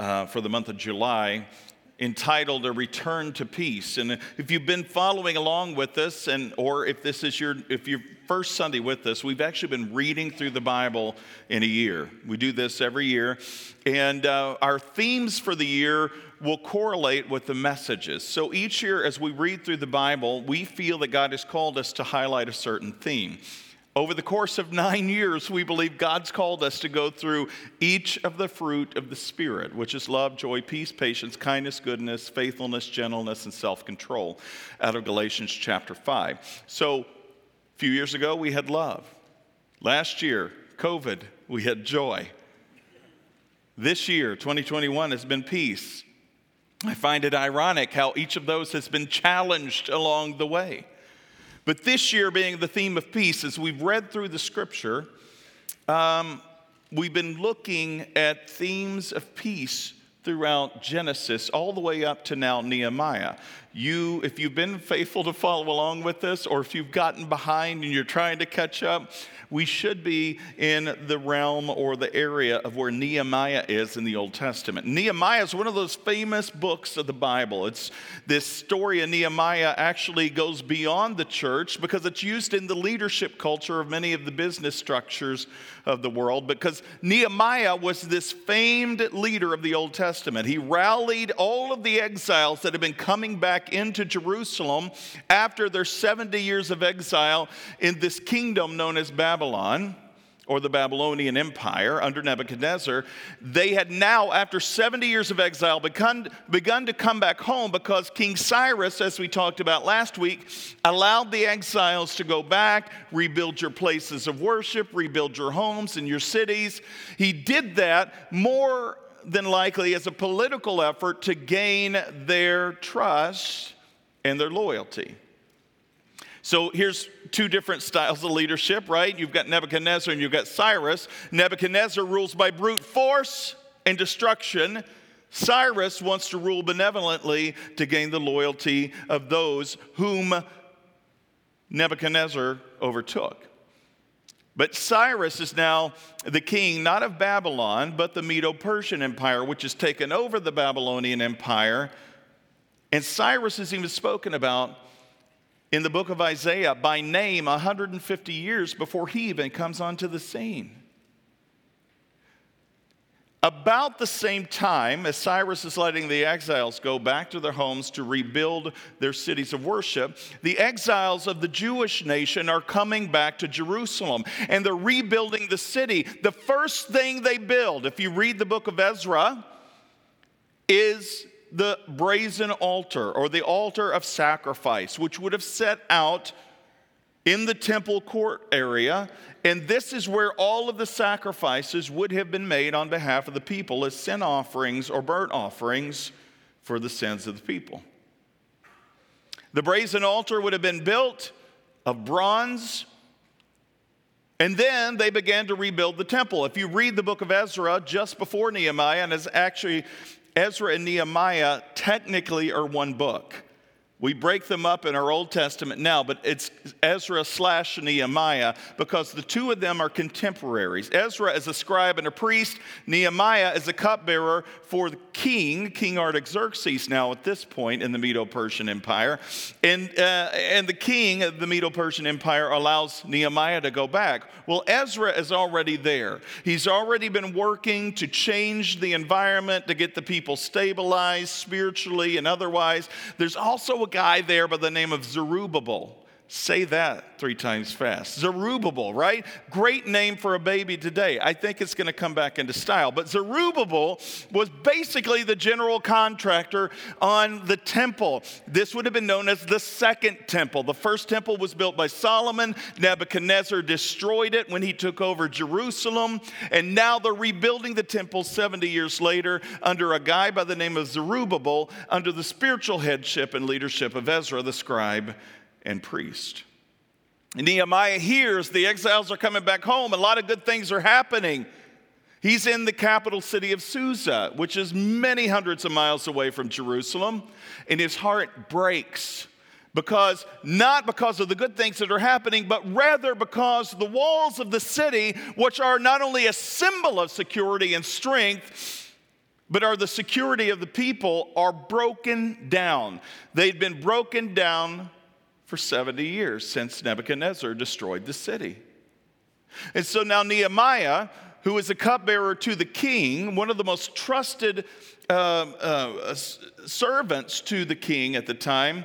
uh, for the month of July entitled a return to peace. And if you've been following along with us and or if this is your if your first sunday with us we've actually been reading through the bible in a year. We do this every year. And uh, our themes for the year will correlate with the messages. So each year as we read through the bible we feel that god has called us to highlight a certain theme over the course of nine years, we believe God's called us to go through each of the fruit of the Spirit, which is love, joy, peace, patience, kindness, goodness, faithfulness, gentleness, and self control, out of Galatians chapter 5. So, a few years ago, we had love. Last year, COVID, we had joy. This year, 2021, has been peace. I find it ironic how each of those has been challenged along the way. But this year, being the theme of peace, as we've read through the scripture, um, we've been looking at themes of peace throughout Genesis all the way up to now Nehemiah. You, if you've been faithful to follow along with this, or if you've gotten behind and you're trying to catch up, we should be in the realm or the area of where Nehemiah is in the Old Testament. Nehemiah is one of those famous books of the Bible. It's this story of Nehemiah actually goes beyond the church because it's used in the leadership culture of many of the business structures of the world because Nehemiah was this famed leader of the Old Testament. He rallied all of the exiles that had been coming back into Jerusalem after their 70 years of exile in this kingdom known as Babylon or the Babylonian Empire under Nebuchadnezzar, they had now, after 70 years of exile, begun, begun to come back home because King Cyrus, as we talked about last week, allowed the exiles to go back, rebuild your places of worship, rebuild your homes and your cities. He did that more than likely as a political effort to gain their trust and their loyalty. So here's two different styles of leadership, right? You've got Nebuchadnezzar and you've got Cyrus. Nebuchadnezzar rules by brute force and destruction. Cyrus wants to rule benevolently to gain the loyalty of those whom Nebuchadnezzar overtook. But Cyrus is now the king, not of Babylon, but the Medo Persian Empire, which has taken over the Babylonian Empire. And Cyrus is even spoken about in the book of Isaiah by name 150 years before he even comes onto the scene. About the same time as Cyrus is letting the exiles go back to their homes to rebuild their cities of worship, the exiles of the Jewish nation are coming back to Jerusalem and they're rebuilding the city. The first thing they build, if you read the book of Ezra, is the brazen altar or the altar of sacrifice, which would have set out in the temple court area. And this is where all of the sacrifices would have been made on behalf of the people as sin offerings or burnt offerings for the sins of the people. The brazen altar would have been built of bronze. And then they began to rebuild the temple. If you read the book of Ezra just before Nehemiah, and it's actually Ezra and Nehemiah technically are one book. We break them up in our Old Testament now, but it's Ezra slash Nehemiah because the two of them are contemporaries. Ezra is a scribe and a priest, Nehemiah is a cupbearer for the king, King Artaxerxes, now at this point in the Medo Persian Empire. And, uh, and the king of the Medo Persian Empire allows Nehemiah to go back. Well, Ezra is already there. He's already been working to change the environment, to get the people stabilized spiritually and otherwise. There's also a guy there by the name of Zerubbabel. Say that three times fast. Zerubbabel, right? Great name for a baby today. I think it's going to come back into style. But Zerubbabel was basically the general contractor on the temple. This would have been known as the second temple. The first temple was built by Solomon. Nebuchadnezzar destroyed it when he took over Jerusalem. And now they're rebuilding the temple 70 years later under a guy by the name of Zerubbabel, under the spiritual headship and leadership of Ezra the scribe and priest. Nehemiah hears the exiles are coming back home. A lot of good things are happening. He's in the capital city of Susa, which is many hundreds of miles away from Jerusalem, and his heart breaks because not because of the good things that are happening, but rather because the walls of the city, which are not only a symbol of security and strength, but are the security of the people, are broken down. They've been broken down for 70 years since Nebuchadnezzar destroyed the city. And so now Nehemiah, who is a cupbearer to the king, one of the most trusted uh, uh, servants to the king at the time,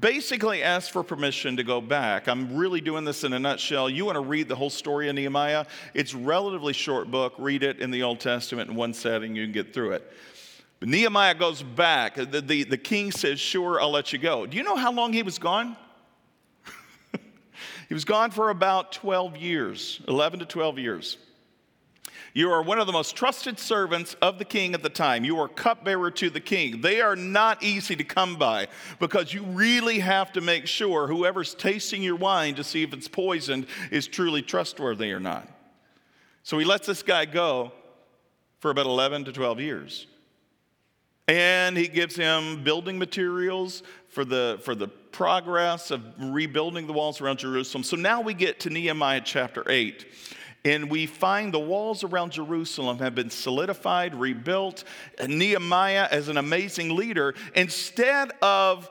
basically asked for permission to go back. I'm really doing this in a nutshell. You want to read the whole story of Nehemiah? It's a relatively short book. Read it in the Old Testament in one setting, you can get through it. But Nehemiah goes back. The, the, the king says, Sure, I'll let you go. Do you know how long he was gone? he was gone for about 12 years, 11 to 12 years. You are one of the most trusted servants of the king at the time. You are cupbearer to the king. They are not easy to come by because you really have to make sure whoever's tasting your wine to see if it's poisoned is truly trustworthy or not. So he lets this guy go for about 11 to 12 years. And he gives him building materials for the, for the progress of rebuilding the walls around Jerusalem. So now we get to Nehemiah chapter 8. And we find the walls around Jerusalem have been solidified, rebuilt. And Nehemiah, as an amazing leader, instead of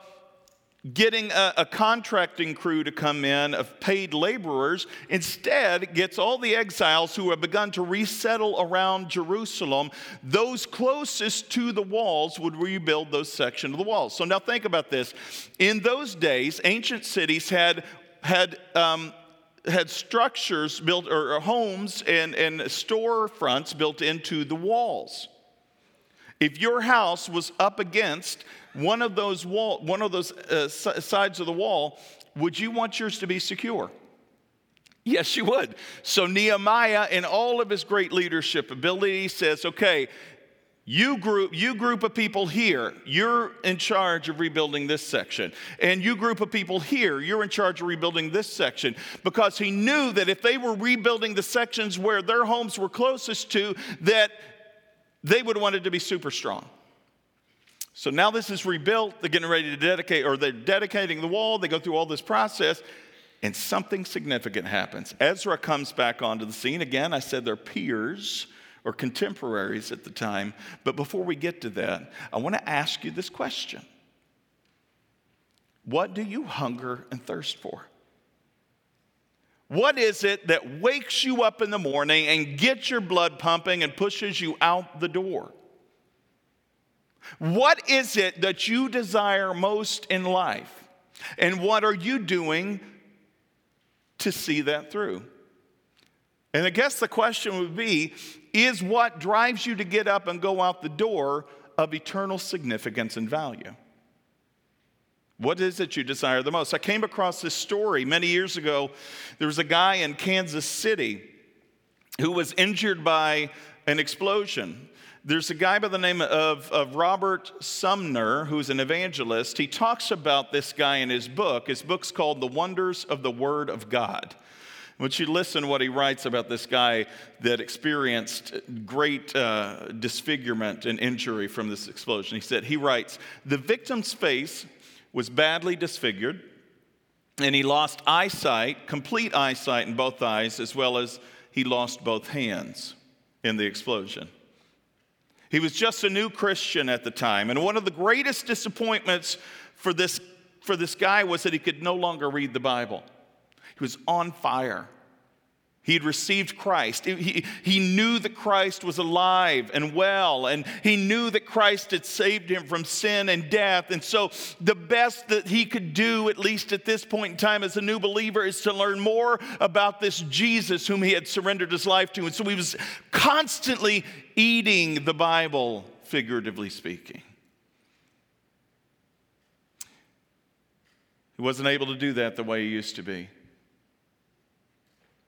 getting a, a, contracting crew to come in of paid laborers. Instead, gets all the exiles who have begun to resettle around Jerusalem. Those closest to the walls would rebuild those sections of the walls. So now think about this. In those days, ancient cities had had um, had structures built or, or homes and, and storefronts built into the walls. If your house was up against one of those wall, one of those uh, sides of the wall, would you want yours to be secure? Yes, you would. So Nehemiah, in all of his great leadership ability, says, "Okay, you group, you group of people here, you're in charge of rebuilding this section. And you group of people here, you're in charge of rebuilding this section. Because he knew that if they were rebuilding the sections where their homes were closest to, that they would have wanted to be super strong. So now this is rebuilt. They're getting ready to dedicate, or they're dedicating the wall. They go through all this process, and something significant happens. Ezra comes back onto the scene. Again, I said they're peers or contemporaries at the time. But before we get to that, I want to ask you this question What do you hunger and thirst for? What is it that wakes you up in the morning and gets your blood pumping and pushes you out the door? What is it that you desire most in life? And what are you doing to see that through? And I guess the question would be is what drives you to get up and go out the door of eternal significance and value? What is it you desire the most? I came across this story many years ago. There was a guy in Kansas City who was injured by an explosion. There's a guy by the name of, of Robert Sumner who's an evangelist. He talks about this guy in his book. His book's called The Wonders of the Word of God. Once you listen to what he writes about this guy that experienced great uh, disfigurement and injury from this explosion, he said, he writes, the victim's face was badly disfigured, and he lost eyesight, complete eyesight in both eyes, as well as he lost both hands in the explosion. He was just a new Christian at the time. And one of the greatest disappointments for this, for this guy was that he could no longer read the Bible. He was on fire. He had received Christ. He, he knew that Christ was alive and well, and he knew that Christ had saved him from sin and death. And so, the best that he could do, at least at this point in time as a new believer, is to learn more about this Jesus whom he had surrendered his life to. And so, he was constantly eating the Bible, figuratively speaking. He wasn't able to do that the way he used to be.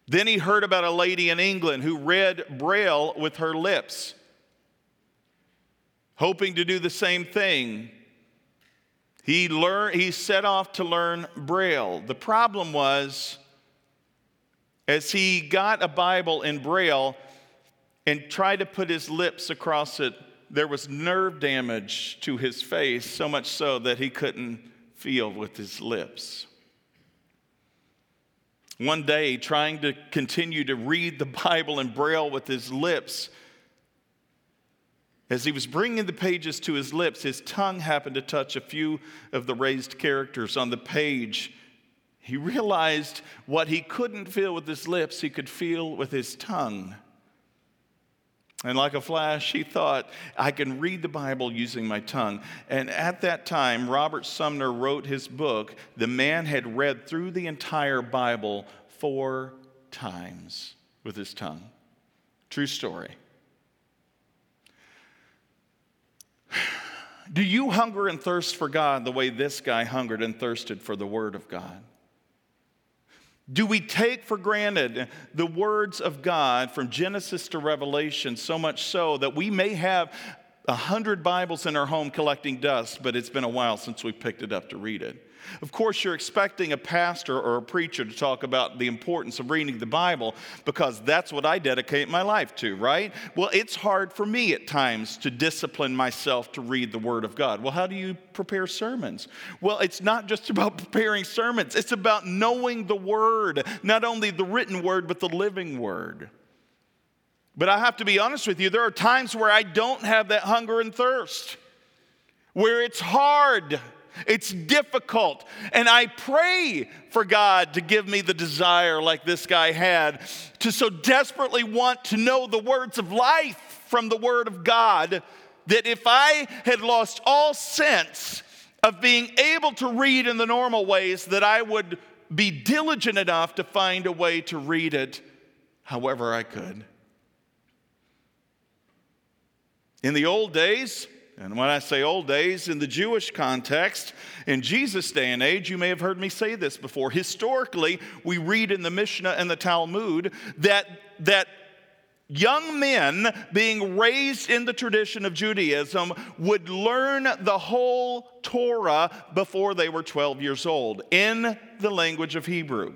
Then he heard about a lady in England who read Braille with her lips, hoping to do the same thing. He, learned, he set off to learn Braille. The problem was, as he got a Bible in Braille and tried to put his lips across it, there was nerve damage to his face, so much so that he couldn't feel with his lips. One day, trying to continue to read the Bible in Braille with his lips, as he was bringing the pages to his lips, his tongue happened to touch a few of the raised characters on the page. He realized what he couldn't feel with his lips, he could feel with his tongue. And like a flash, he thought, I can read the Bible using my tongue. And at that time, Robert Sumner wrote his book. The man had read through the entire Bible four times with his tongue. True story. Do you hunger and thirst for God the way this guy hungered and thirsted for the Word of God? Do we take for granted the words of God from Genesis to Revelation so much so that we may have a hundred Bibles in our home collecting dust, but it's been a while since we picked it up to read it? Of course, you're expecting a pastor or a preacher to talk about the importance of reading the Bible because that's what I dedicate my life to, right? Well, it's hard for me at times to discipline myself to read the Word of God. Well, how do you prepare sermons? Well, it's not just about preparing sermons, it's about knowing the Word, not only the written Word, but the living Word. But I have to be honest with you, there are times where I don't have that hunger and thirst, where it's hard it's difficult. And I pray for God to give me the desire, like this guy had, to so desperately want to know the words of life from the Word of God that if I had lost all sense of being able to read in the normal ways, that I would be diligent enough to find a way to read it however I could. In the old days, and when I say old days, in the Jewish context, in Jesus' day and age, you may have heard me say this before. Historically, we read in the Mishnah and the Talmud that, that young men being raised in the tradition of Judaism would learn the whole Torah before they were 12 years old in the language of Hebrew.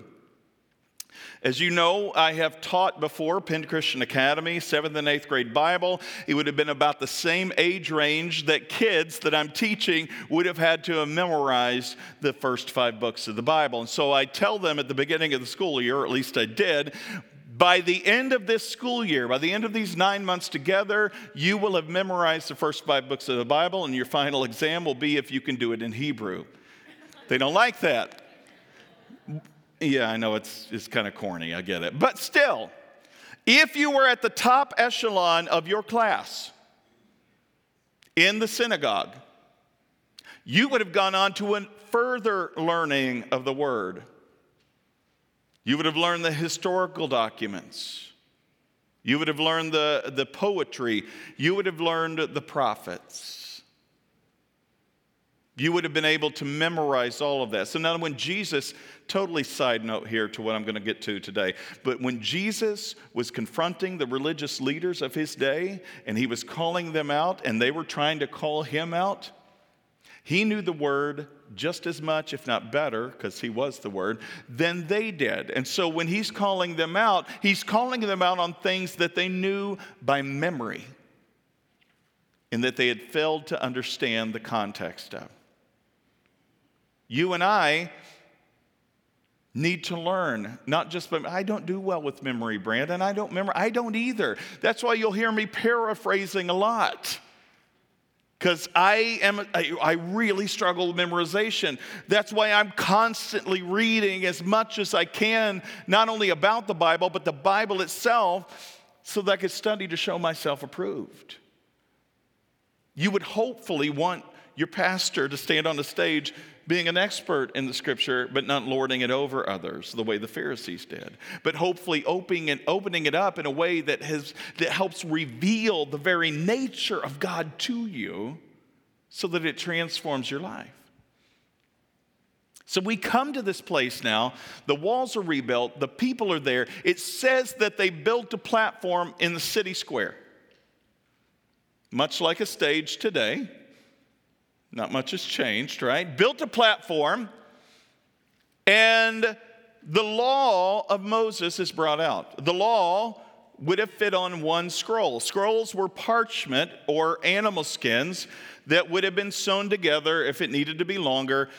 As you know, I have taught before Penn Christian Academy, seventh and eighth grade Bible. It would have been about the same age range that kids that I'm teaching would have had to have memorized the first five books of the Bible. And so I tell them at the beginning of the school year, or at least I did, by the end of this school year, by the end of these nine months together, you will have memorized the first five books of the Bible, and your final exam will be if you can do it in Hebrew. They don't like that. Yeah, I know it's, it's kind of corny, I get it. But still, if you were at the top echelon of your class in the synagogue, you would have gone on to a further learning of the word. You would have learned the historical documents. You would have learned the, the poetry. You would have learned the prophets you would have been able to memorize all of that. So now, when Jesus, totally side note here to what I'm going to get to today, but when Jesus was confronting the religious leaders of his day and he was calling them out and they were trying to call him out, he knew the word just as much, if not better, because he was the word, than they did. And so when he's calling them out, he's calling them out on things that they knew by memory and that they had failed to understand the context of. You and I need to learn, not just, but I don't do well with memory, Brandon. I don't remember. I don't either. That's why you'll hear me paraphrasing a lot. because I am I, I, really struggle with memorization. That's why I'm constantly reading as much as I can, not only about the Bible, but the Bible itself, so that I could study to show myself approved. You would hopefully want your pastor to stand on the stage being an expert in the scripture, but not lording it over others the way the Pharisees did. But hopefully opening it, opening it up in a way that, has, that helps reveal the very nature of God to you so that it transforms your life. So we come to this place now. The walls are rebuilt, the people are there. It says that they built a platform in the city square, much like a stage today. Not much has changed, right? Built a platform, and the law of Moses is brought out. The law would have fit on one scroll. Scrolls were parchment or animal skins that would have been sewn together if it needed to be longer,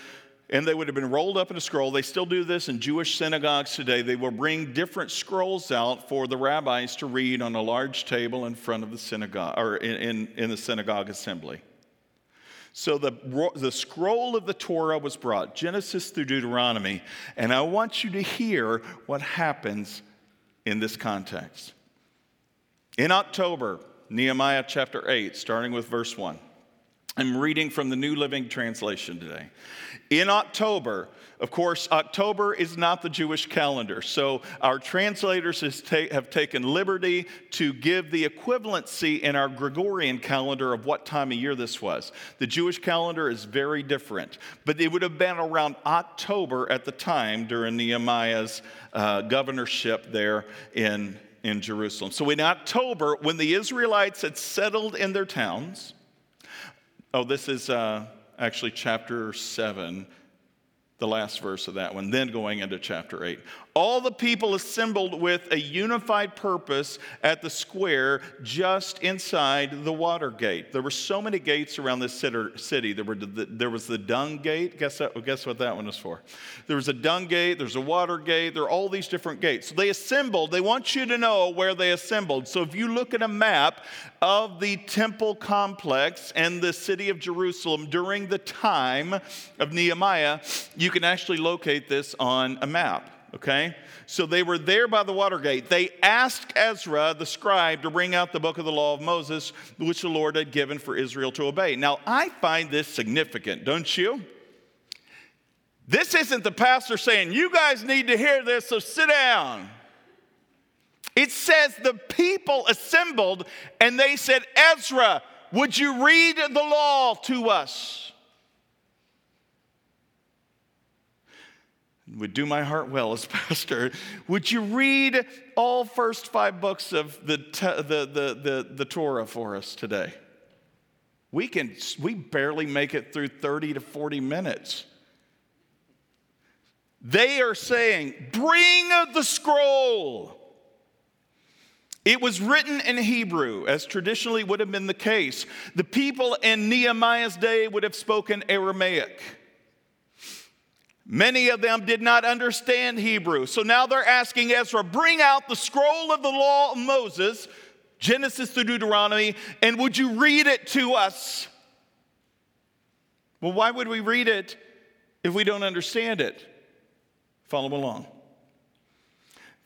and they would have been rolled up in a scroll. They still do this in Jewish synagogues today. They will bring different scrolls out for the rabbis to read on a large table in front of the synagogue or in, in, in the synagogue assembly. So the, the scroll of the Torah was brought, Genesis through Deuteronomy, and I want you to hear what happens in this context. In October, Nehemiah chapter 8, starting with verse 1. I'm reading from the New Living Translation today. In October, of course, October is not the Jewish calendar, so our translators have taken liberty to give the equivalency in our Gregorian calendar of what time of year this was. The Jewish calendar is very different, but it would have been around October at the time during Nehemiah's uh, governorship there in, in Jerusalem. So in October, when the Israelites had settled in their towns, oh, this is uh, actually chapter 7 the last verse of that one, then going into chapter 8. All the people assembled with a unified purpose at the square just inside the water gate. There were so many gates around this city. There, were the, there was the dung gate. Guess, that, guess what that one was for? There was a dung gate, there's a water gate, there are all these different gates. So they assembled. They want you to know where they assembled. So if you look at a map of the temple complex and the city of Jerusalem during the time of Nehemiah, you can actually locate this on a map, okay? So they were there by the water gate. They asked Ezra, the scribe, to bring out the book of the law of Moses, which the Lord had given for Israel to obey. Now, I find this significant, don't you? This isn't the pastor saying, You guys need to hear this, so sit down. It says the people assembled and they said, Ezra, would you read the law to us? Would do my heart well as pastor. Would you read all first five books of the, the, the, the, the Torah for us today? We can we barely make it through 30 to 40 minutes. They are saying, bring the scroll. It was written in Hebrew, as traditionally would have been the case. The people in Nehemiah's day would have spoken Aramaic. Many of them did not understand Hebrew. So now they're asking Ezra, bring out the scroll of the law of Moses, Genesis to Deuteronomy, and would you read it to us? Well, why would we read it if we don't understand it? Follow along.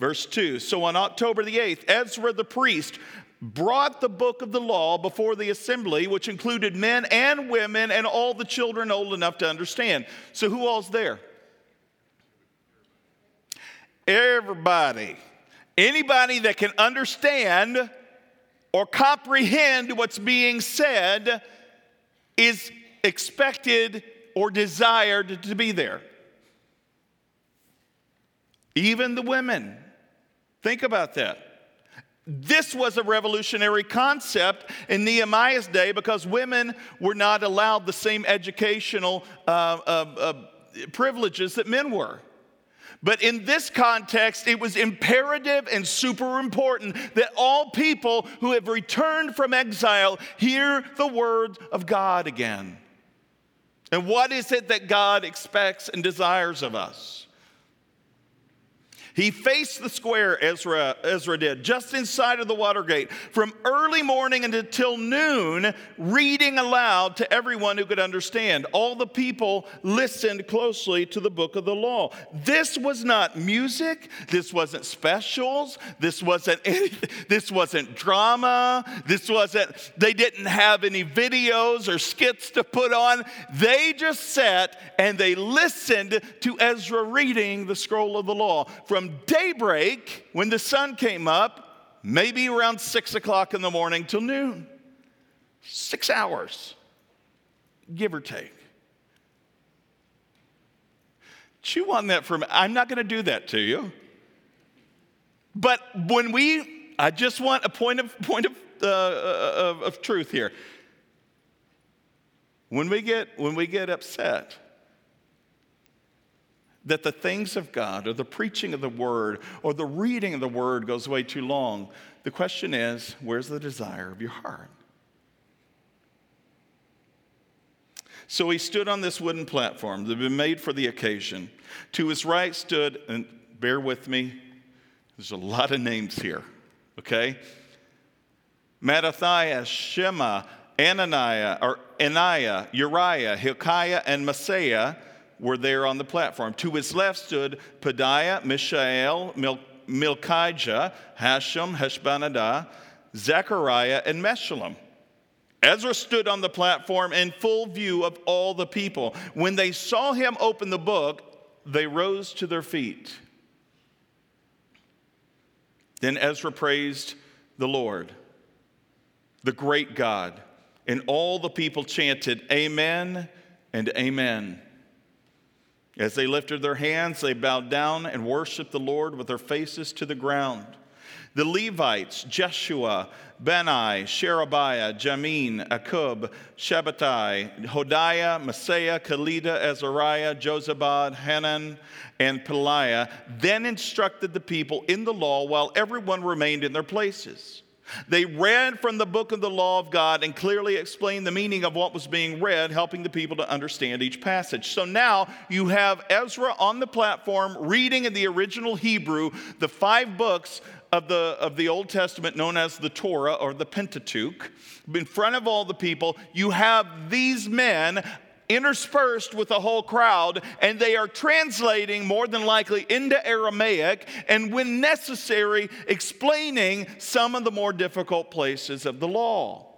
Verse 2 So on October the 8th, Ezra the priest brought the book of the law before the assembly, which included men and women and all the children old enough to understand. So, who all's there? Everybody. Anybody that can understand or comprehend what's being said is expected or desired to be there. Even the women. Think about that. This was a revolutionary concept in Nehemiah's day because women were not allowed the same educational uh, uh, uh, privileges that men were. But in this context, it was imperative and super important that all people who have returned from exile hear the word of God again. And what is it that God expects and desires of us? He faced the square, Ezra, Ezra did, just inside of the water gate, from early morning until noon, reading aloud to everyone who could understand. All the people listened closely to the book of the law. This was not music, this wasn't specials, this wasn't this wasn't drama, this wasn't, they didn't have any videos or skits to put on. They just sat and they listened to Ezra reading the scroll of the law. From daybreak, when the sun came up, maybe around six o'clock in the morning till noon. Six hours, give or take. Chew on that for a minute. I'm not going to do that to you. But when we, I just want a point of, point of, uh, of, of truth here. When we get, when we get upset, that the things of God or the preaching of the word or the reading of the word goes way too long. The question is where's the desire of your heart? So he stood on this wooden platform that had been made for the occasion. To his right stood, and bear with me, there's a lot of names here, okay? Mattathias, Shema, Ananiah, or Ananiah, Uriah, Hilkiah, and Maaseiah were there on the platform. To his left stood Pedaiah, Mishael, Mil- Milkijah, Hashem, Heshbanadah, Zechariah, and Meshullam. Ezra stood on the platform in full view of all the people. When they saw him open the book, they rose to their feet. Then Ezra praised the Lord, the great God, and all the people chanted, Amen and Amen. As they lifted their hands, they bowed down and worshiped the Lord with their faces to the ground. The Levites, Jeshua, Bani, Sherebiah, Jamin, Akkub, Shabbethai, Hodiah, Maaseiah, Kelita, Azariah, Jozabad, Hanan, and Pelaiah, then instructed the people in the law while everyone remained in their places. They read from the book of the law of God and clearly explained the meaning of what was being read, helping the people to understand each passage. So now you have Ezra on the platform reading in the original Hebrew the five books of the, of the Old Testament known as the Torah or the Pentateuch. In front of all the people, you have these men interspersed with the whole crowd, and they are translating more than likely into Aramaic, and when necessary, explaining some of the more difficult places of the law.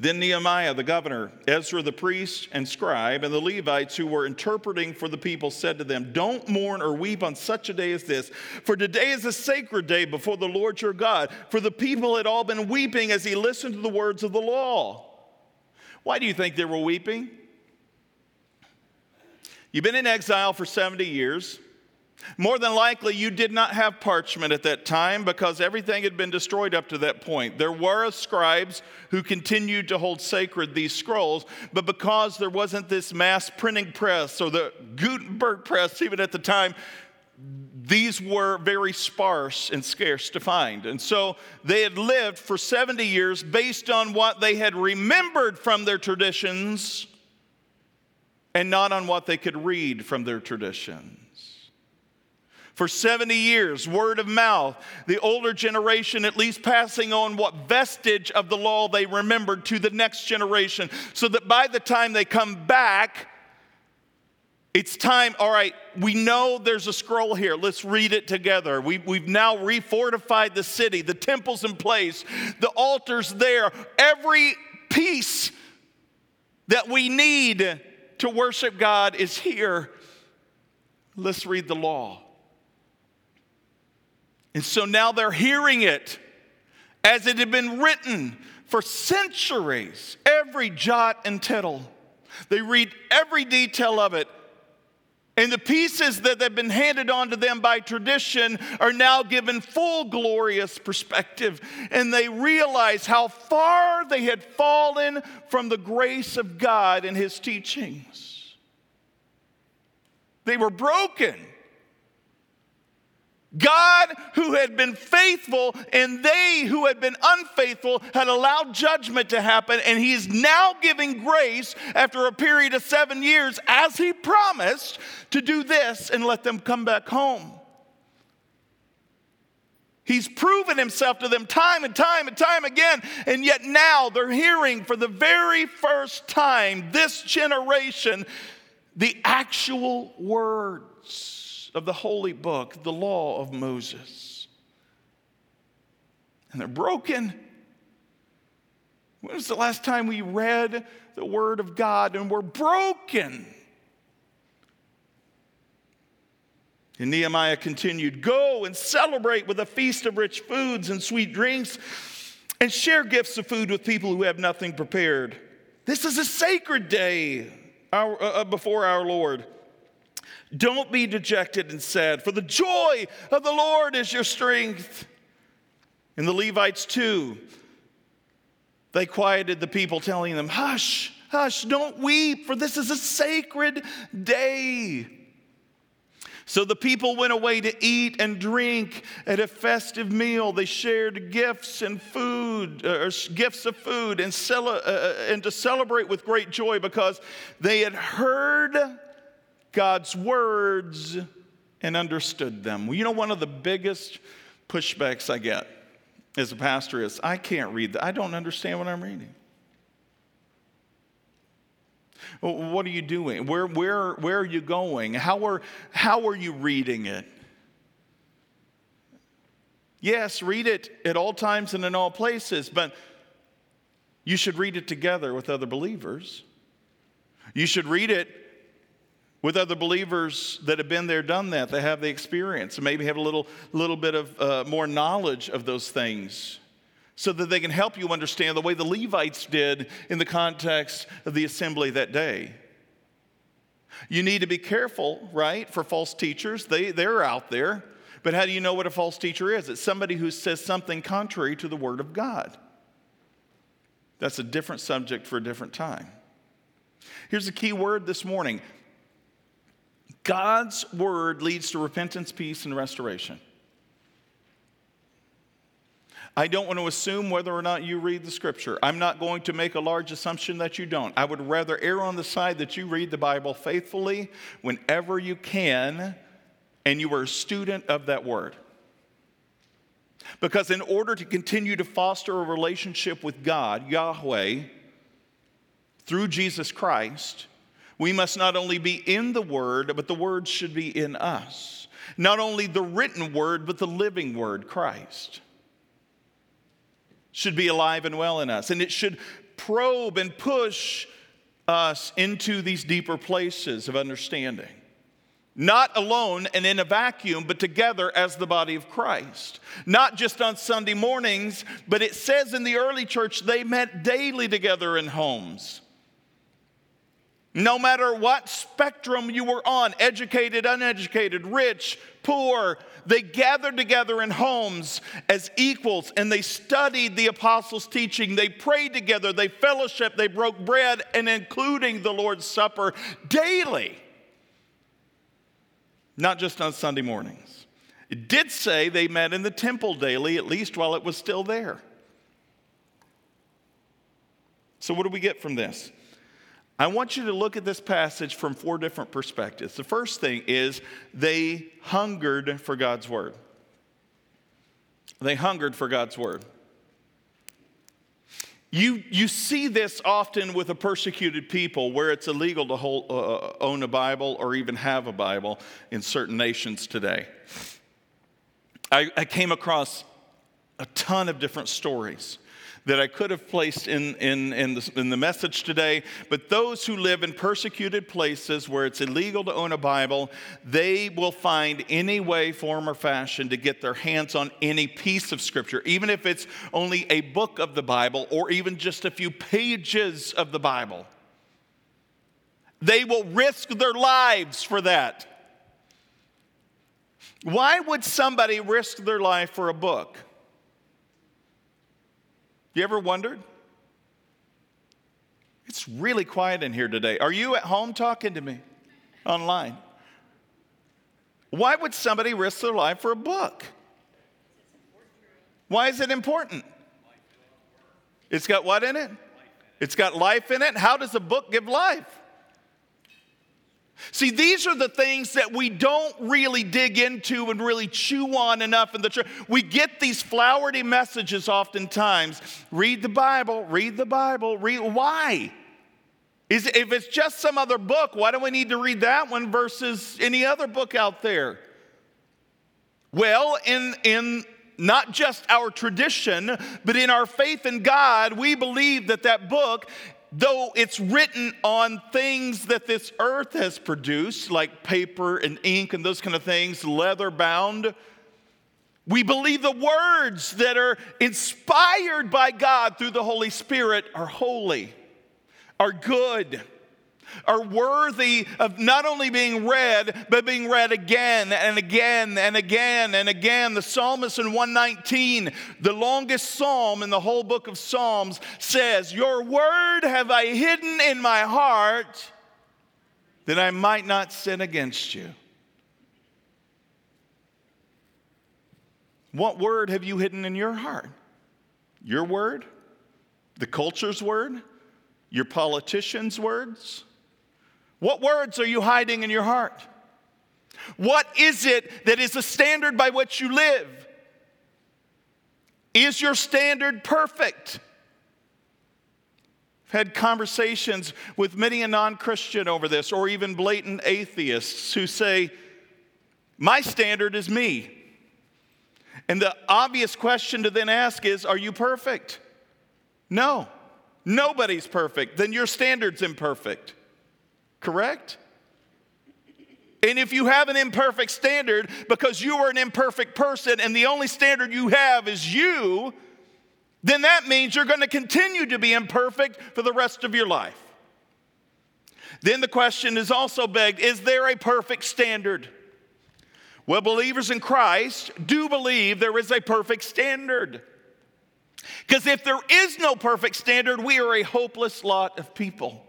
Then Nehemiah the governor, Ezra the priest and scribe, and the Levites who were interpreting for the people said to them, Don't mourn or weep on such a day as this, for today is a sacred day before the Lord your God. For the people had all been weeping as he listened to the words of the law. Why do you think they were weeping? You've been in exile for 70 years. More than likely, you did not have parchment at that time because everything had been destroyed up to that point. There were scribes who continued to hold sacred these scrolls, but because there wasn't this mass printing press or the Gutenberg press, even at the time, these were very sparse and scarce to find. And so they had lived for 70 years based on what they had remembered from their traditions and not on what they could read from their traditions for 70 years, word of mouth, the older generation at least passing on what vestige of the law they remembered to the next generation, so that by the time they come back, it's time, all right, we know there's a scroll here. Let's read it together. We, we've now refortified the city, the temple's in place, the altar's there. Every piece that we need to worship God is here. Let's read the law. And so now they're hearing it as it had been written for centuries, every jot and tittle. They read every detail of it. And the pieces that have been handed on to them by tradition are now given full glorious perspective. And they realize how far they had fallen from the grace of God and His teachings. They were broken. God who had been faithful and they who had been unfaithful had allowed judgment to happen, and He's now giving grace after a period of seven years, as He promised, to do this and let them come back home. He's proven himself to them time and time and time again, and yet now they're hearing for the very first time, this generation, the actual words of the holy book, the law of Moses. And they're broken. When was the last time we read the word of God and we're broken? And Nehemiah continued Go and celebrate with a feast of rich foods and sweet drinks, and share gifts of food with people who have nothing prepared. This is a sacred day our, uh, uh, before our Lord. Don't be dejected and sad, for the joy of the Lord is your strength. And the Levites, too, they quieted the people, telling them, Hush, hush, don't weep, for this is a sacred day. So the people went away to eat and drink at a festive meal. They shared gifts and food, uh, or gifts of food, and, uh, uh, and to celebrate with great joy because they had heard God's words and understood them. Well, you know, one of the biggest pushbacks I get as a pastor is I can't read that. I don't understand what I'm reading. What are you doing? Where, where, where are you going? How are, how are you reading it? Yes, read it at all times and in all places, but you should read it together with other believers. You should read it with other believers that have been there, done that, that have the experience, and maybe have a little, little bit of uh, more knowledge of those things so that they can help you understand the way the Levites did in the context of the assembly that day. You need to be careful, right, for false teachers. They, they're out there. But how do you know what a false teacher is? It's somebody who says something contrary to the Word of God. That's a different subject for a different time. Here's a key word this morning God's Word leads to repentance, peace, and restoration. I don't want to assume whether or not you read the scripture. I'm not going to make a large assumption that you don't. I would rather err on the side that you read the Bible faithfully whenever you can and you are a student of that word. Because in order to continue to foster a relationship with God, Yahweh, through Jesus Christ, we must not only be in the Word, but the Word should be in us. Not only the written Word, but the living Word, Christ should be alive and well in us. And it should probe and push us into these deeper places of understanding. Not alone and in a vacuum, but together as the body of Christ. Not just on Sunday mornings, but it says in the early church they met daily together in homes. No matter what spectrum you were on educated, uneducated, rich, poor they gathered together in homes as equals and they studied the apostles' teaching. They prayed together, they fellowshiped, they broke bread, and including the Lord's Supper daily, not just on Sunday mornings. It did say they met in the temple daily, at least while it was still there. So, what do we get from this? I want you to look at this passage from four different perspectives. The first thing is they hungered for God's word. They hungered for God's word. You, you see this often with a persecuted people where it's illegal to hold, uh, own a Bible or even have a Bible in certain nations today. I, I came across a ton of different stories that I could have placed in, in, in, the, in the message today. But those who live in persecuted places where it's illegal to own a Bible, they will find any way, form, or fashion to get their hands on any piece of Scripture, even if it's only a book of the Bible or even just a few pages of the Bible. They will risk their lives for that. Why would somebody risk their life for a book? You ever wondered? It's really quiet in here today. Are you at home talking to me online? Why would somebody risk their life for a book? Why is it important? It's got what in it? It's got life in it. How does a book give life? See, these are the things that we don't really dig into and really chew on enough in the church. We get these flowery messages oftentimes. Read the Bible, read the Bible, read. Why? Is, if it's just some other book, why do we need to read that one versus any other book out there? Well, in, in not just our tradition, but in our faith in God, we believe that that book though it's written on things that this earth has produced, like paper and ink and those kind of things, leather bound, we believe the words that are inspired by God through the Holy Spirit are holy, are good are worthy of not only being read, but being read again and again and again and again. The psalmist in 119, the longest psalm in the whole book of Psalms, says, Your word have I hidden in my heart that I might not sin against you. What word have you hidden in your heart? Your word? The culture's word? Your politician's words? What words are you hiding in your heart? What is it that is the standard by which you live? Is your standard perfect? I've had conversations with many a non Christian over this, or even blatant atheists who say, My standard is me. And the obvious question to then ask is, Are you perfect? No, nobody's perfect. Then your standard's imperfect. Correct? And if you have an imperfect standard because you are an imperfect person and the only standard you have is you, then that means you're going to continue to be imperfect for the rest of your life. Then the question is also begged is there a perfect standard? Well, believers in Christ do believe there is a perfect standard. Because if there is no perfect standard, we are a hopeless lot of people.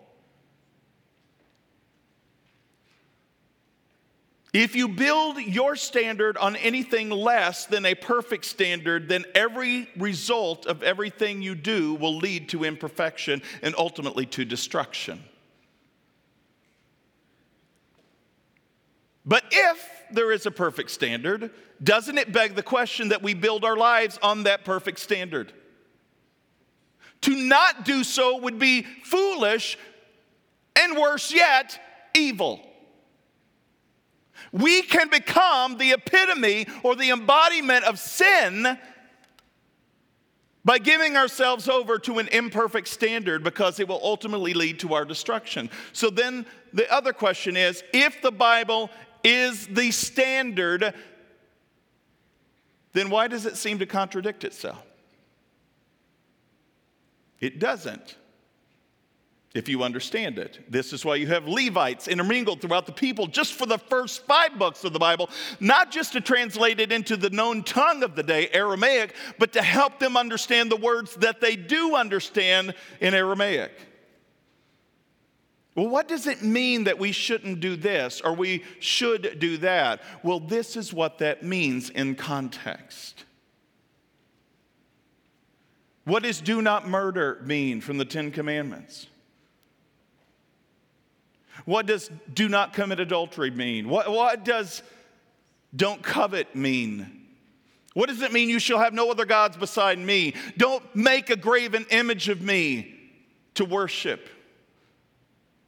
If you build your standard on anything less than a perfect standard, then every result of everything you do will lead to imperfection and ultimately to destruction. But if there is a perfect standard, doesn't it beg the question that we build our lives on that perfect standard? To not do so would be foolish and worse yet, evil. We can become the epitome or the embodiment of sin by giving ourselves over to an imperfect standard because it will ultimately lead to our destruction. So then the other question is if the Bible is the standard, then why does it seem to contradict itself? It doesn't if you understand it. This is why you have Levites intermingled throughout the people just for the first five books of the Bible, not just to translate it into the known tongue of the day, Aramaic, but to help them understand the words that they do understand in Aramaic. Well, what does it mean that we shouldn't do this or we should do that? Well, this is what that means in context. What does do not murder mean from the Ten Commandments? What does do not commit adultery mean? What, what does don't covet mean? What does it mean you shall have no other gods beside me? Don't make a graven image of me to worship.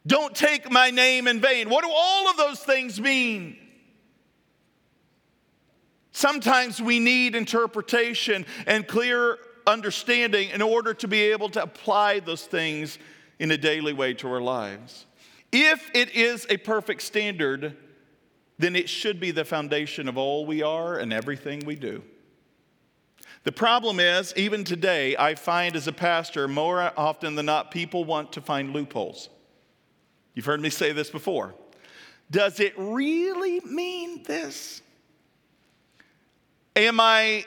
Don't take my name in vain. What do all of those things mean? Sometimes we need interpretation and clear understanding in order to be able to apply those things in a daily way to our lives. If it is a perfect standard, then it should be the foundation of all we are and everything we do. The problem is, even today, I find as a pastor, more often than not, people want to find loopholes. You've heard me say this before. Does it really mean this? Am I,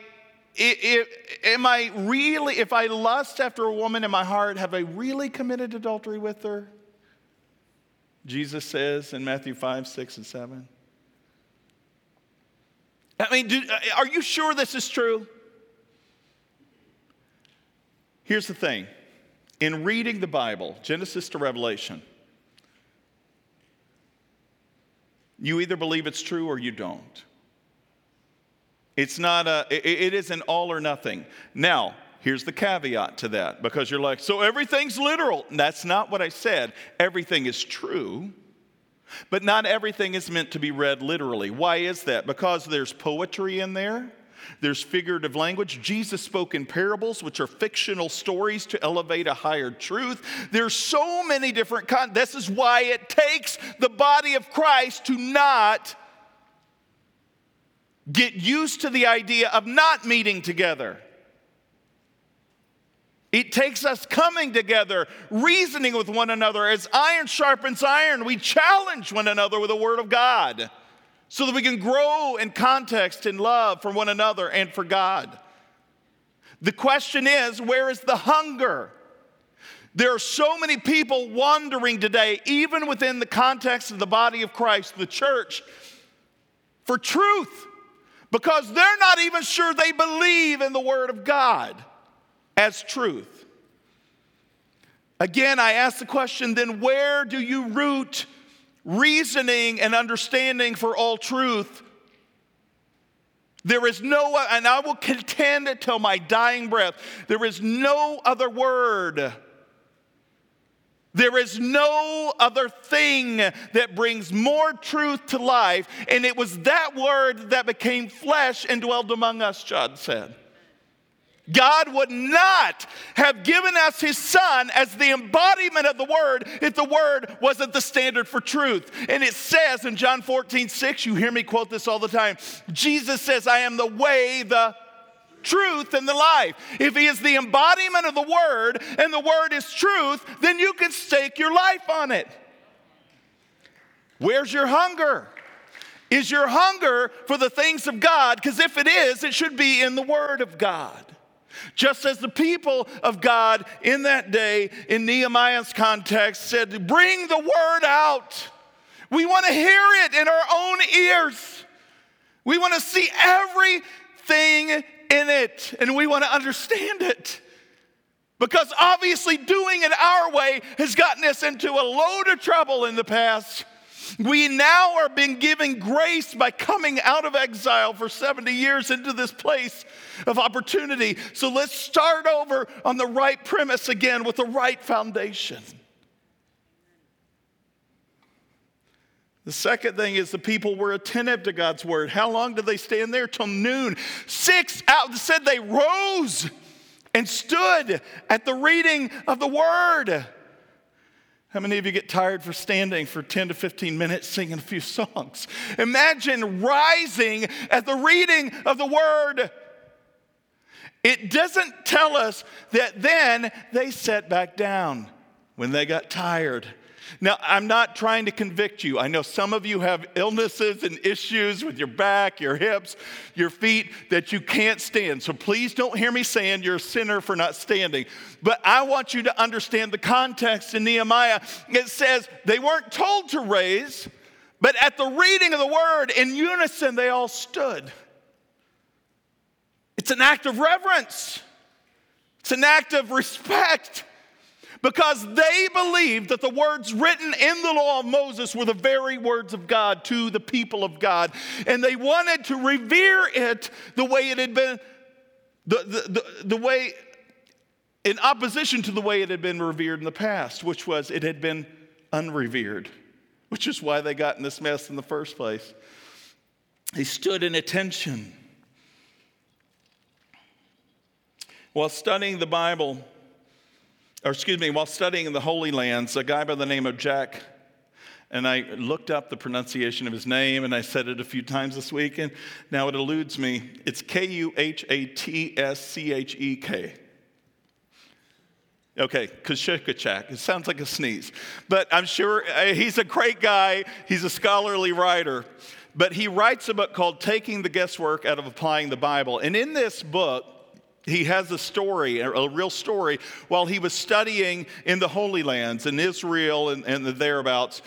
am I really, if I lust after a woman in my heart, have I really committed adultery with her? Jesus says in Matthew 5, 6, and 7? I mean, do, uh, are you sure this is true? Here's the thing in reading the Bible, Genesis to Revelation, you either believe it's true or you don't. It's not a, it is an all or nothing. Now, here's the caveat to that because you're like, so everything's literal. That's not what I said. Everything is true, but not everything is meant to be read literally. Why is that? Because there's poetry in there. There's figurative language. Jesus spoke in parables, which are fictional stories to elevate a higher truth. There's so many different kinds. This is why it takes the body of Christ to not get used to the idea of not meeting together. It takes us coming together, reasoning with one another. As iron sharpens iron, we challenge one another with the Word of God so that we can grow in context and love for one another and for God. The question is where is the hunger? There are so many people wandering today, even within the context of the body of Christ, the church, for truth because they're not even sure they believe in the Word of God as truth. Again, I ask the question then where do you root reasoning and understanding for all truth? There is no, and I will contend it till my dying breath, there is no other word there is no other thing that brings more truth to life. And it was that word that became flesh and dwelled among us, John said. God would not have given us his son as the embodiment of the word if the word wasn't the standard for truth. And it says in John 14, 6, you hear me quote this all the time. Jesus says, I am the way, the truth and the life. If He is the embodiment of the Word and the Word is truth, then you can stake your life on it. Where's your hunger? Is your hunger for the things of God? Because if it is, it should be in the Word of God. Just as the people of God in that day, in Nehemiah's context, said, Bring the Word out. We want to hear it in our own ears. We want to see everything in it and we want to understand it. Because obviously, doing it our way has gotten us into a load of trouble in the past. We now are being given grace by coming out of exile for 70 years into this place of opportunity. So let's start over on the right premise again with the right foundation. The second thing is the people were attentive to God's word. How long did they stand there? Till noon. Six out said they rose and stood at the reading of the word. How many of you get tired for standing for 10 to 15 minutes singing a few songs? Imagine rising at the reading of the word. It doesn't tell us that then they sat back down when they got tired now, I'm not trying to convict you. I know some of you have illnesses and issues with your back, your hips, your feet that you can't stand. So please don't hear me saying you're a sinner for not standing. But I want you to understand the context in Nehemiah. It says they weren't told to raise, but at the reading of the word, in unison, they all stood. It's an act of reverence, it's an act of respect because they believed that the words written in the law of Moses were the very words of God to the people of God. And they wanted to revere it the way it had been, the, the, the, the way, in opposition to the way it had been revered in the past, which was it had been unrevered, which is why they got in this mess in the first place. They stood in attention. While studying the Bible, or excuse me, while studying in the Holy Lands, a guy by the name of Jack, and I looked up the pronunciation of his name and I said it a few times this week, and now it eludes me. It's K U H A T S C H E K. Okay, Kushikachak. It sounds like a sneeze. But I'm sure uh, he's a great guy. He's a scholarly writer. But he writes a book called Taking the Guesswork Out of Applying the Bible. And in this book, he has a story, a real story, while he was studying in the Holy Lands in Israel and, and the thereabouts.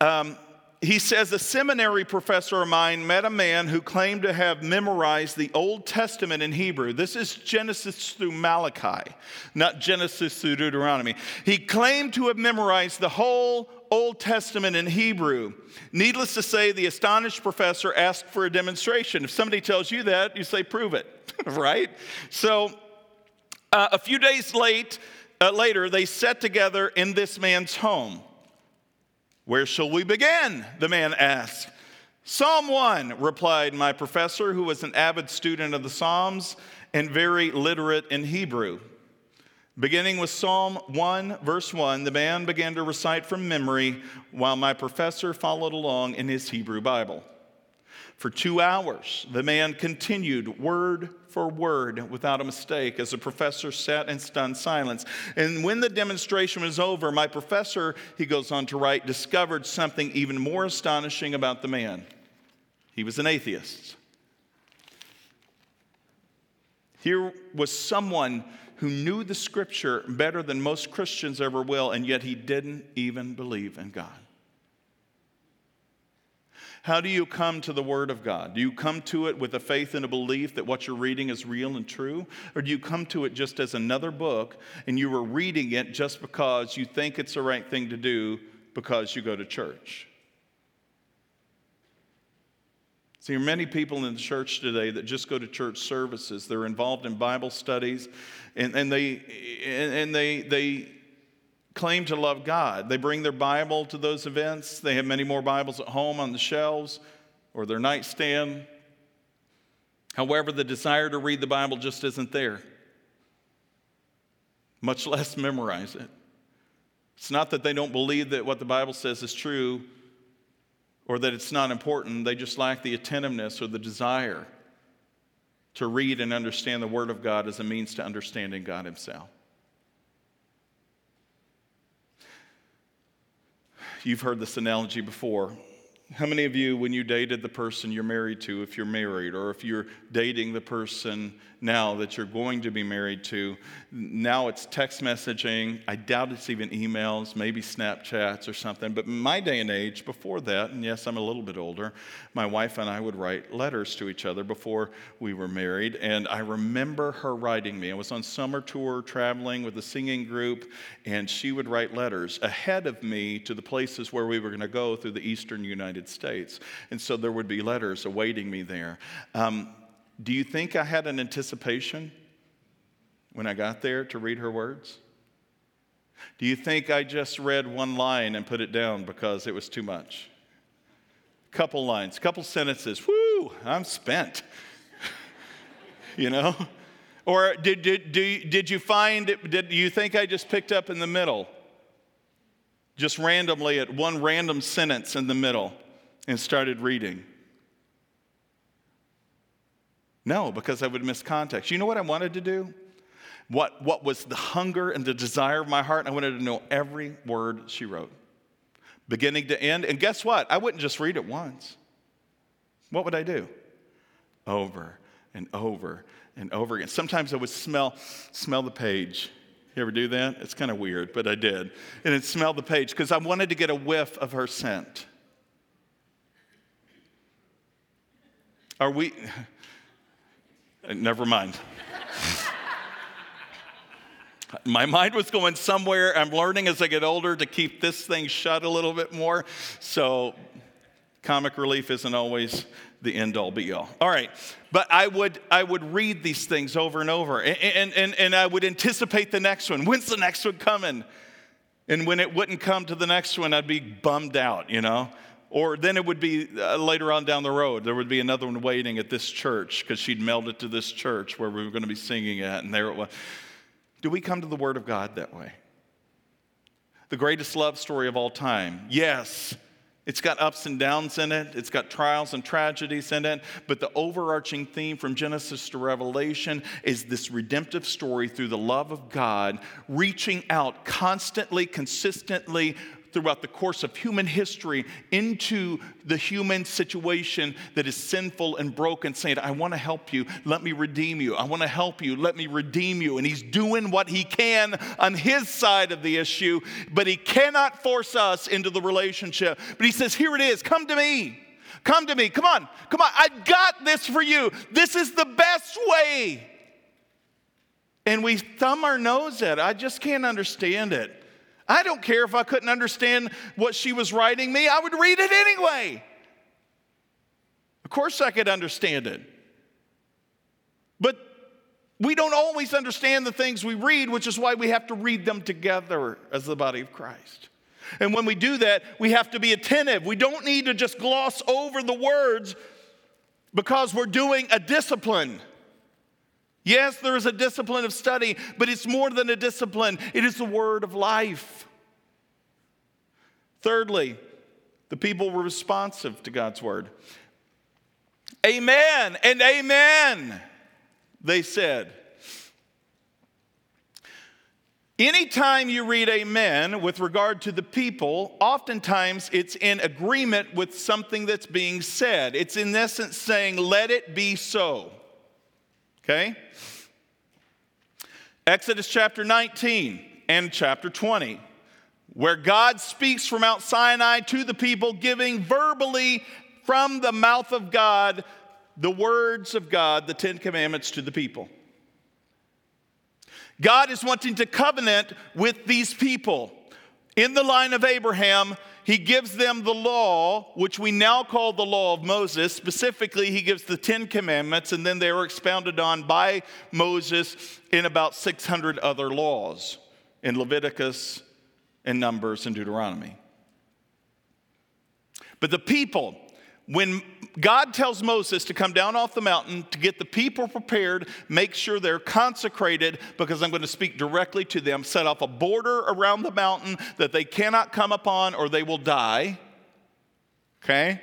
Um, he says a seminary professor of mine met a man who claimed to have memorized the Old Testament in Hebrew. This is Genesis through Malachi, not Genesis through Deuteronomy. He claimed to have memorized the whole Old Testament in Hebrew. Needless to say, the astonished professor asked for a demonstration. If somebody tells you that, you say, prove it, right? So uh, a few days late, uh, later, they sat together in this man's home. Where shall we begin? The man asked. Psalm 1, replied my professor, who was an avid student of the Psalms and very literate in Hebrew. Beginning with Psalm 1, verse 1, the man began to recite from memory while my professor followed along in his Hebrew Bible. For two hours, the man continued word for word without a mistake as the professor sat in stunned silence. And when the demonstration was over, my professor, he goes on to write, discovered something even more astonishing about the man. He was an atheist. Here was someone who knew the scripture better than most Christians ever will, and yet he didn't even believe in God. How do you come to the Word of God? Do you come to it with a faith and a belief that what you're reading is real and true? Or do you come to it just as another book and you are reading it just because you think it's the right thing to do because you go to church? See, there are many people in the church today that just go to church services. They're involved in Bible studies, and, and, they, and, and they, they claim to love God. They bring their Bible to those events. They have many more Bibles at home on the shelves or their nightstand. However, the desire to read the Bible just isn't there, much less memorize it. It's not that they don't believe that what the Bible says is true or that it's not important, they just lack the attentiveness or the desire to read and understand the Word of God as a means to understanding God Himself. You've heard this analogy before. How many of you, when you dated the person you're married to, if you're married, or if you're dating the person now that you're going to be married to. Now it's text messaging. I doubt it's even emails, maybe Snapchats or something. But my day and age, before that, and yes, I'm a little bit older, my wife and I would write letters to each other before we were married. And I remember her writing me. I was on summer tour traveling with a singing group, and she would write letters ahead of me to the places where we were going to go through the eastern United States. And so there would be letters awaiting me there. Um, do you think I had an anticipation when I got there to read her words? Do you think I just read one line and put it down because it was too much? A Couple lines, a couple sentences. Whoo, I'm spent. you know? Or did, did, did, did you find, did you think I just picked up in the middle? Just randomly at one random sentence in the middle and started reading? No, because I would miss context. You know what I wanted to do? What, what was the hunger and the desire of my heart? I wanted to know every word she wrote, beginning to end. And guess what? I wouldn't just read it once. What would I do? Over and over and over again. Sometimes I would smell, smell the page. You ever do that? It's kind of weird, but I did. And it smelled the page because I wanted to get a whiff of her scent. Are we, Uh, never mind. My mind was going somewhere. I'm learning as I get older to keep this thing shut a little bit more. So, comic relief isn't always the end all be all. All right. But I would, I would read these things over and over, and, and, and I would anticipate the next one. When's the next one coming? And when it wouldn't come to the next one, I'd be bummed out, you know? Or then it would be uh, later on down the road, there would be another one waiting at this church because she'd mailed it to this church where we were going to be singing at, and there it was. Do we come to the Word of God that way? The greatest love story of all time. Yes, it's got ups and downs in it, it's got trials and tragedies in it, but the overarching theme from Genesis to Revelation is this redemptive story through the love of God, reaching out constantly, consistently throughout the course of human history into the human situation that is sinful and broken, saying, I want to help you, let me redeem you. I want to help you, let me redeem you. And he's doing what he can on his side of the issue, but he cannot force us into the relationship. But he says, Here it is, come to me. Come to me. Come on. Come on. I got this for you. This is the best way. And we thumb our nose at it. I just can't understand it. I don't care if I couldn't understand what she was writing me, I would read it anyway. Of course, I could understand it. But we don't always understand the things we read, which is why we have to read them together as the body of Christ. And when we do that, we have to be attentive. We don't need to just gloss over the words because we're doing a discipline. Yes, there is a discipline of study, but it's more than a discipline, it is the word of life. Thirdly, the people were responsive to God's word. Amen and amen, they said. Anytime you read amen with regard to the people, oftentimes it's in agreement with something that's being said. It's in essence saying, let it be so. Okay? Exodus chapter 19 and chapter 20, where God speaks from Mount Sinai to the people, giving verbally from the mouth of God the words of God, the Ten Commandments to the people. God is wanting to covenant with these people. In the line of Abraham, he gives them the law, which we now call the law of Moses. Specifically, he gives the Ten Commandments, and then they are expounded on by Moses in about 600 other laws in Leviticus and Numbers and Deuteronomy. But the people, when God tells Moses to come down off the mountain to get the people prepared, make sure they're consecrated because I'm going to speak directly to them, set off a border around the mountain that they cannot come upon or they will die. Okay?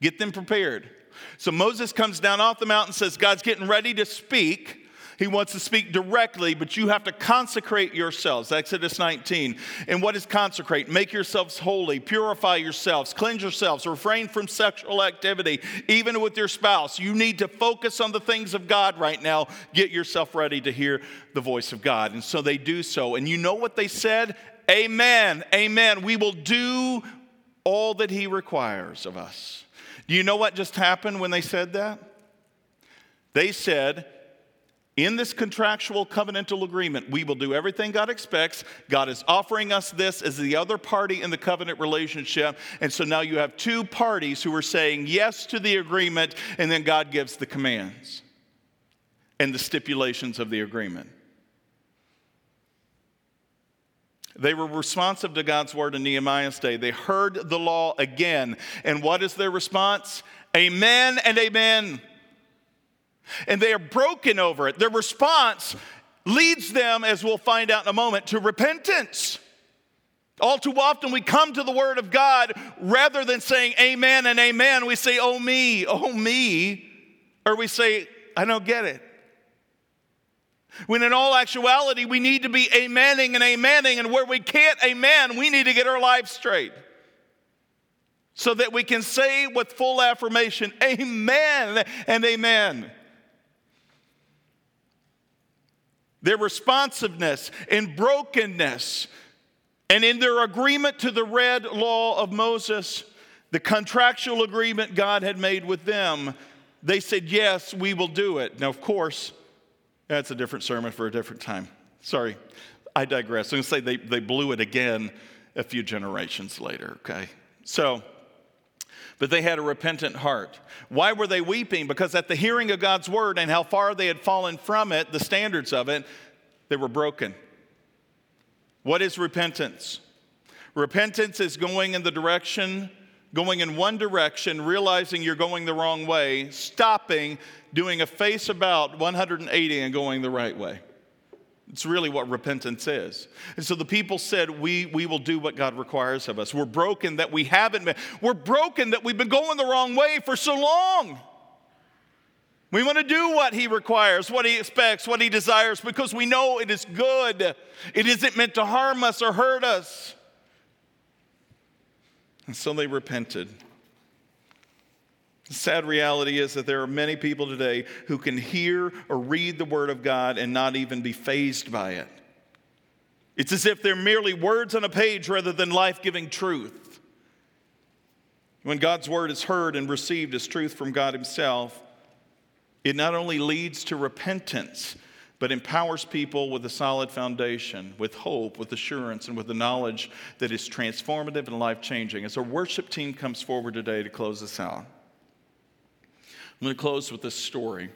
Get them prepared. So Moses comes down off the mountain, and says, God's getting ready to speak. He wants to speak directly, but you have to consecrate yourselves. Exodus 19. And what is consecrate? Make yourselves holy, purify yourselves, cleanse yourselves, refrain from sexual activity, even with your spouse. You need to focus on the things of God right now. Get yourself ready to hear the voice of God. And so they do so. And you know what they said? Amen. Amen. We will do all that He requires of us. Do you know what just happened when they said that? They said, in this contractual covenantal agreement, we will do everything God expects. God is offering us this as the other party in the covenant relationship. And so now you have two parties who are saying yes to the agreement, and then God gives the commands and the stipulations of the agreement. They were responsive to God's word in Nehemiah's day. They heard the law again. And what is their response? Amen and amen and they are broken over it. Their response leads them, as we'll find out in a moment, to repentance. All too often, we come to the Word of God rather than saying amen and amen, we say, oh me, oh me, or we say, I don't get it. When in all actuality, we need to be amening and amening, and where we can't amen, we need to get our lives straight so that we can say with full affirmation, Amen and Amen. Their responsiveness in brokenness, and in their agreement to the read law of Moses, the contractual agreement God had made with them, they said, Yes, we will do it. Now, of course, that's a different sermon for a different time. Sorry, I digress. I'm going to say they, they blew it again a few generations later, okay? So, but they had a repentant heart. Why were they weeping? Because at the hearing of God's word and how far they had fallen from it, the standards of it, they were broken. What is repentance? Repentance is going in the direction, going in one direction, realizing you're going the wrong way, stopping, doing a face about 180 and going the right way. It's really what repentance is. And so the people said, we, we will do what God requires of us. We're broken that we haven't been. We're broken that we've been going the wrong way for so long. We want to do what He requires, what He expects, what He desires, because we know it is good. It isn't meant to harm us or hurt us. And so they repented. The sad reality is that there are many people today who can hear or read the Word of God and not even be fazed by it. It's as if they're merely words on a page rather than life giving truth. When God's Word is heard and received as truth from God Himself, it not only leads to repentance, but empowers people with a solid foundation, with hope, with assurance, and with the knowledge that is transformative and life changing. As our worship team comes forward today to close us out, I'm going to close with this story.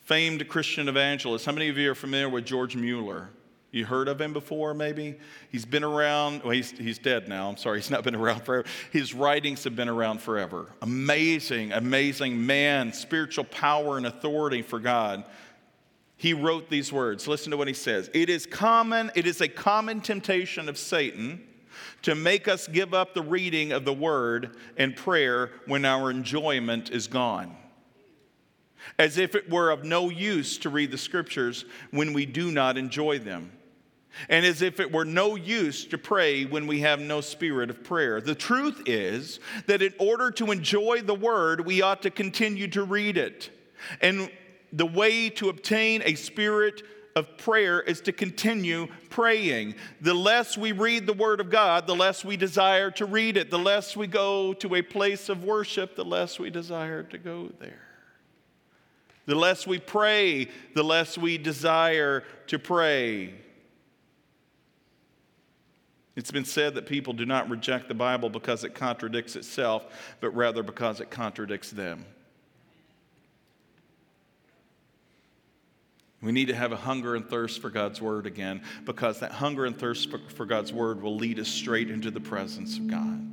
Famed Christian evangelist. How many of you are familiar with George Mueller? You heard of him before, maybe? He's been around, well, he's, he's dead now. I'm sorry, he's not been around forever. His writings have been around forever. Amazing, amazing man, spiritual power and authority for God. He wrote these words. Listen to what he says. It is common, it is a common temptation of Satan to make us give up the reading of the word and prayer when our enjoyment is gone as if it were of no use to read the scriptures when we do not enjoy them, and as if it were no use to pray when we have no spirit of prayer. The truth is that in order to enjoy the word, we ought to continue to read it. And the way to obtain a spirit of prayer is to continue praying. The less we read the Word of God, the less we desire to read it. The less we go to a place of worship, the less we desire to go there. The less we pray, the less we desire to pray. It's been said that people do not reject the Bible because it contradicts itself, but rather because it contradicts them. We need to have a hunger and thirst for God's Word again because that hunger and thirst for God's Word will lead us straight into the presence of God.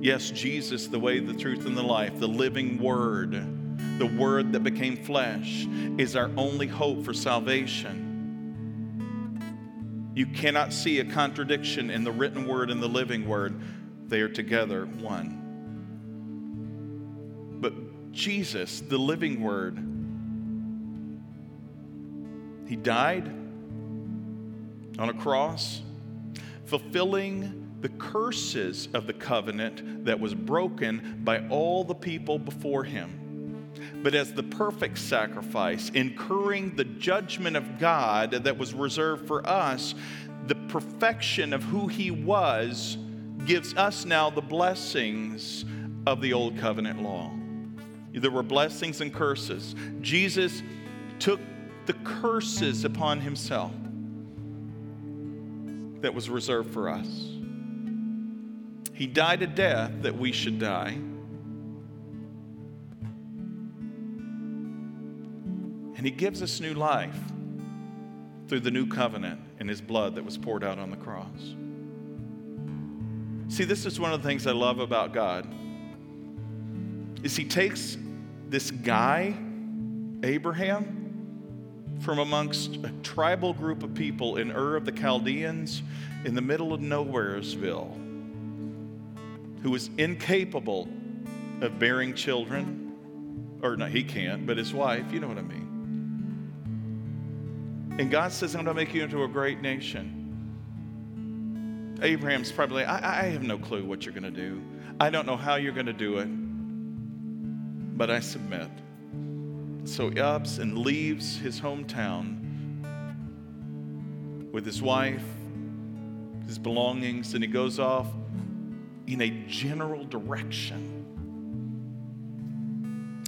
Yes, Jesus, the way, the truth, and the life, the living Word the Word that became flesh, is our only hope for salvation. You cannot see a contradiction in the written Word and the living Word, they are together one. But Jesus, the living Word, He died on a cross, fulfilling the curses of the covenant that was broken by all the people before him but as the perfect sacrifice, incurring the judgment of God that was reserved for us, the perfection of who He was gives us now the blessings of the Old Covenant law. There were blessings and curses. Jesus took the curses upon Himself that was reserved for us. He died a death that we should die. And He gives us new life through the new covenant in His blood that was poured out on the cross. See, this is one of the things I love about God. Is He takes this guy, Abraham, from amongst a tribal group of people in Ur of the Chaldeans in the middle of Nowheresville, who was incapable of bearing children, or no, he can't, but his wife, you know what I mean. And God says, I'm going to make you into a great nation. Abraham's probably, I, I have no clue what you're going to do. I don't know how you're going to do it, but I submit. So he ups and leaves his hometown with his wife, his belongings, and he goes off in a general direction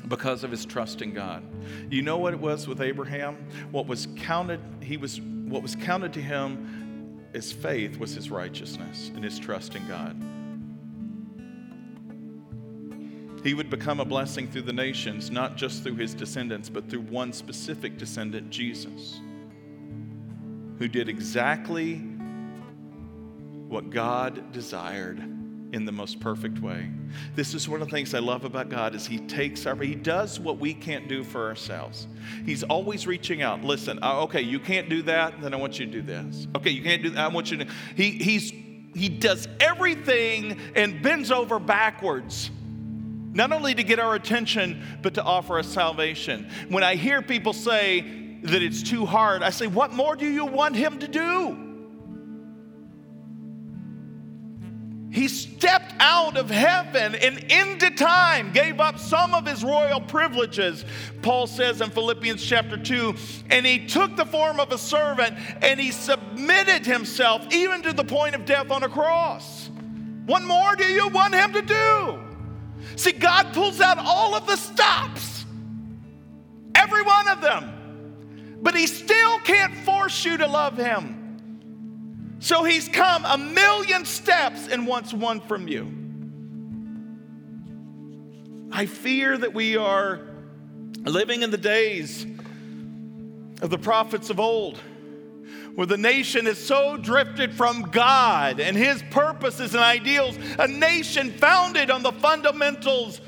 because of his trust in God. You know what it was with Abraham? What was counted, he was what was counted to him as faith was his righteousness and his trust in God. He would become a blessing through the nations, not just through his descendants, but through one specific descendant, Jesus, who did exactly what God desired in the most perfect way. This is one of the things I love about God is he takes our he does what we can't do for ourselves. He's always reaching out. Listen, uh, okay, you can't do that, then I want you to do this. Okay, you can't do that. I want you to he he's he does everything and bends over backwards not only to get our attention, but to offer us salvation. When I hear people say that it's too hard, I say, What more do you want Him to do? He stepped out of heaven and into time, gave up some of his royal privileges, Paul says in Philippians chapter 2, and he took the form of a servant and he submitted himself even to the point of death on a cross. What more do you want him to do? See, God pulls out all of the stops, every one of them, but he still can't force you to love him. So he's come a million steps and wants one from you. I fear that we are living in the days of the prophets of old, where the nation is so drifted from God and his purposes and ideals, a nation founded on the fundamentals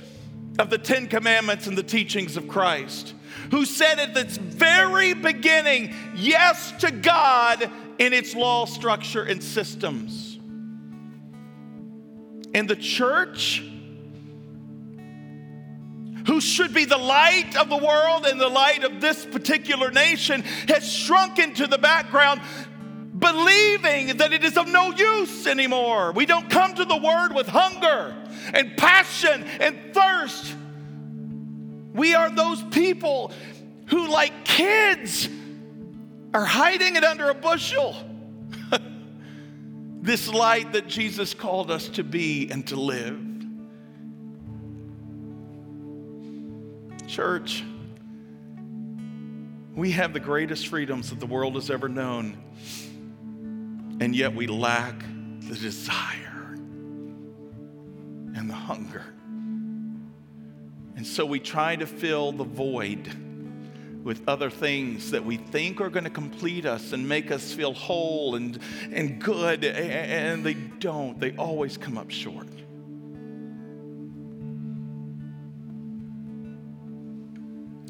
of the Ten Commandments and the teachings of Christ, who said at its very beginning, yes to God in its law, structure, and systems. And the church, who should be the light of the world and the light of this particular nation, has shrunk into the background, believing that it is of no use anymore. We don't come to the word with hunger and passion and thirst. We are those people who, like kids, are hiding it under a bushel. this light that Jesus called us to be and to live. Church, we have the greatest freedoms that the world has ever known, and yet we lack the desire and the hunger. And so we try to fill the void with other things that we think are going to complete us and make us feel whole and, and good, and they don't. They always come up short.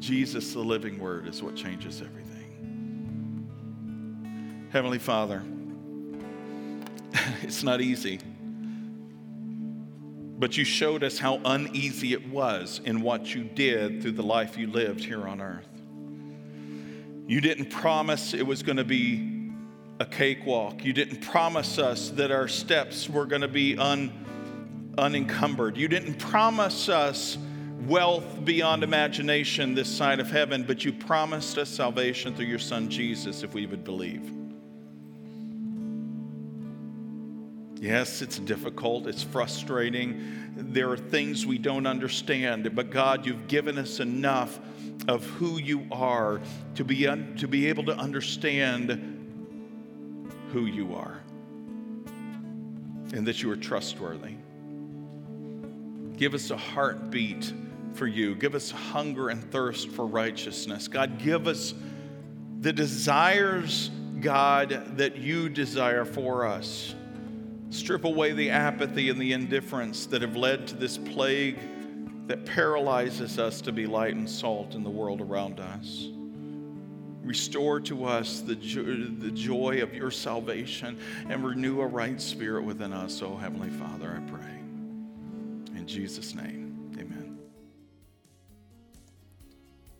Jesus, the living word, is what changes everything. Heavenly Father, it's not easy. But you showed us how uneasy it was in what you did through the life you lived here on earth. You didn't promise it was going to be a cakewalk. You didn't promise us that our steps were going to be un, unencumbered. You didn't promise us wealth beyond imagination this side of heaven, but you promised us salvation through your Son Jesus if we would believe. Yes, it's difficult, it's frustrating. There are things we don't understand, but God, you've given us enough of who you are to be, un- to be able to understand who you are and that you are trustworthy. Give us a heartbeat for you. Give us hunger and thirst for righteousness. God, give us the desires, God, that you desire for us. Strip away the apathy and the indifference that have led to this plague that paralyzes us to be light and salt in the world around us. Restore to us the, jo- the joy of your salvation and renew a right spirit within us, oh Heavenly Father, I pray. In Jesus' name, amen.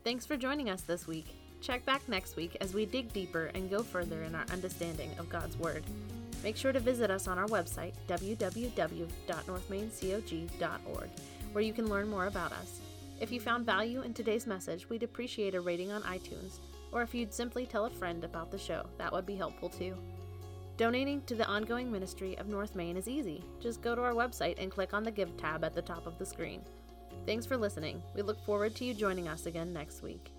Thanks for joining us this week. Check back next week as we dig deeper and go further in our understanding of God's Word. Make sure to visit us on our website, www.northmaincog.org where you can learn more about us. If you found value in today's message, we'd appreciate a rating on iTunes, or if you'd simply tell a friend about the show, that would be helpful too. Donating to the ongoing ministry of North Main is easy. Just go to our website and click on the Give tab at the top of the screen. Thanks for listening. We look forward to you joining us again next week.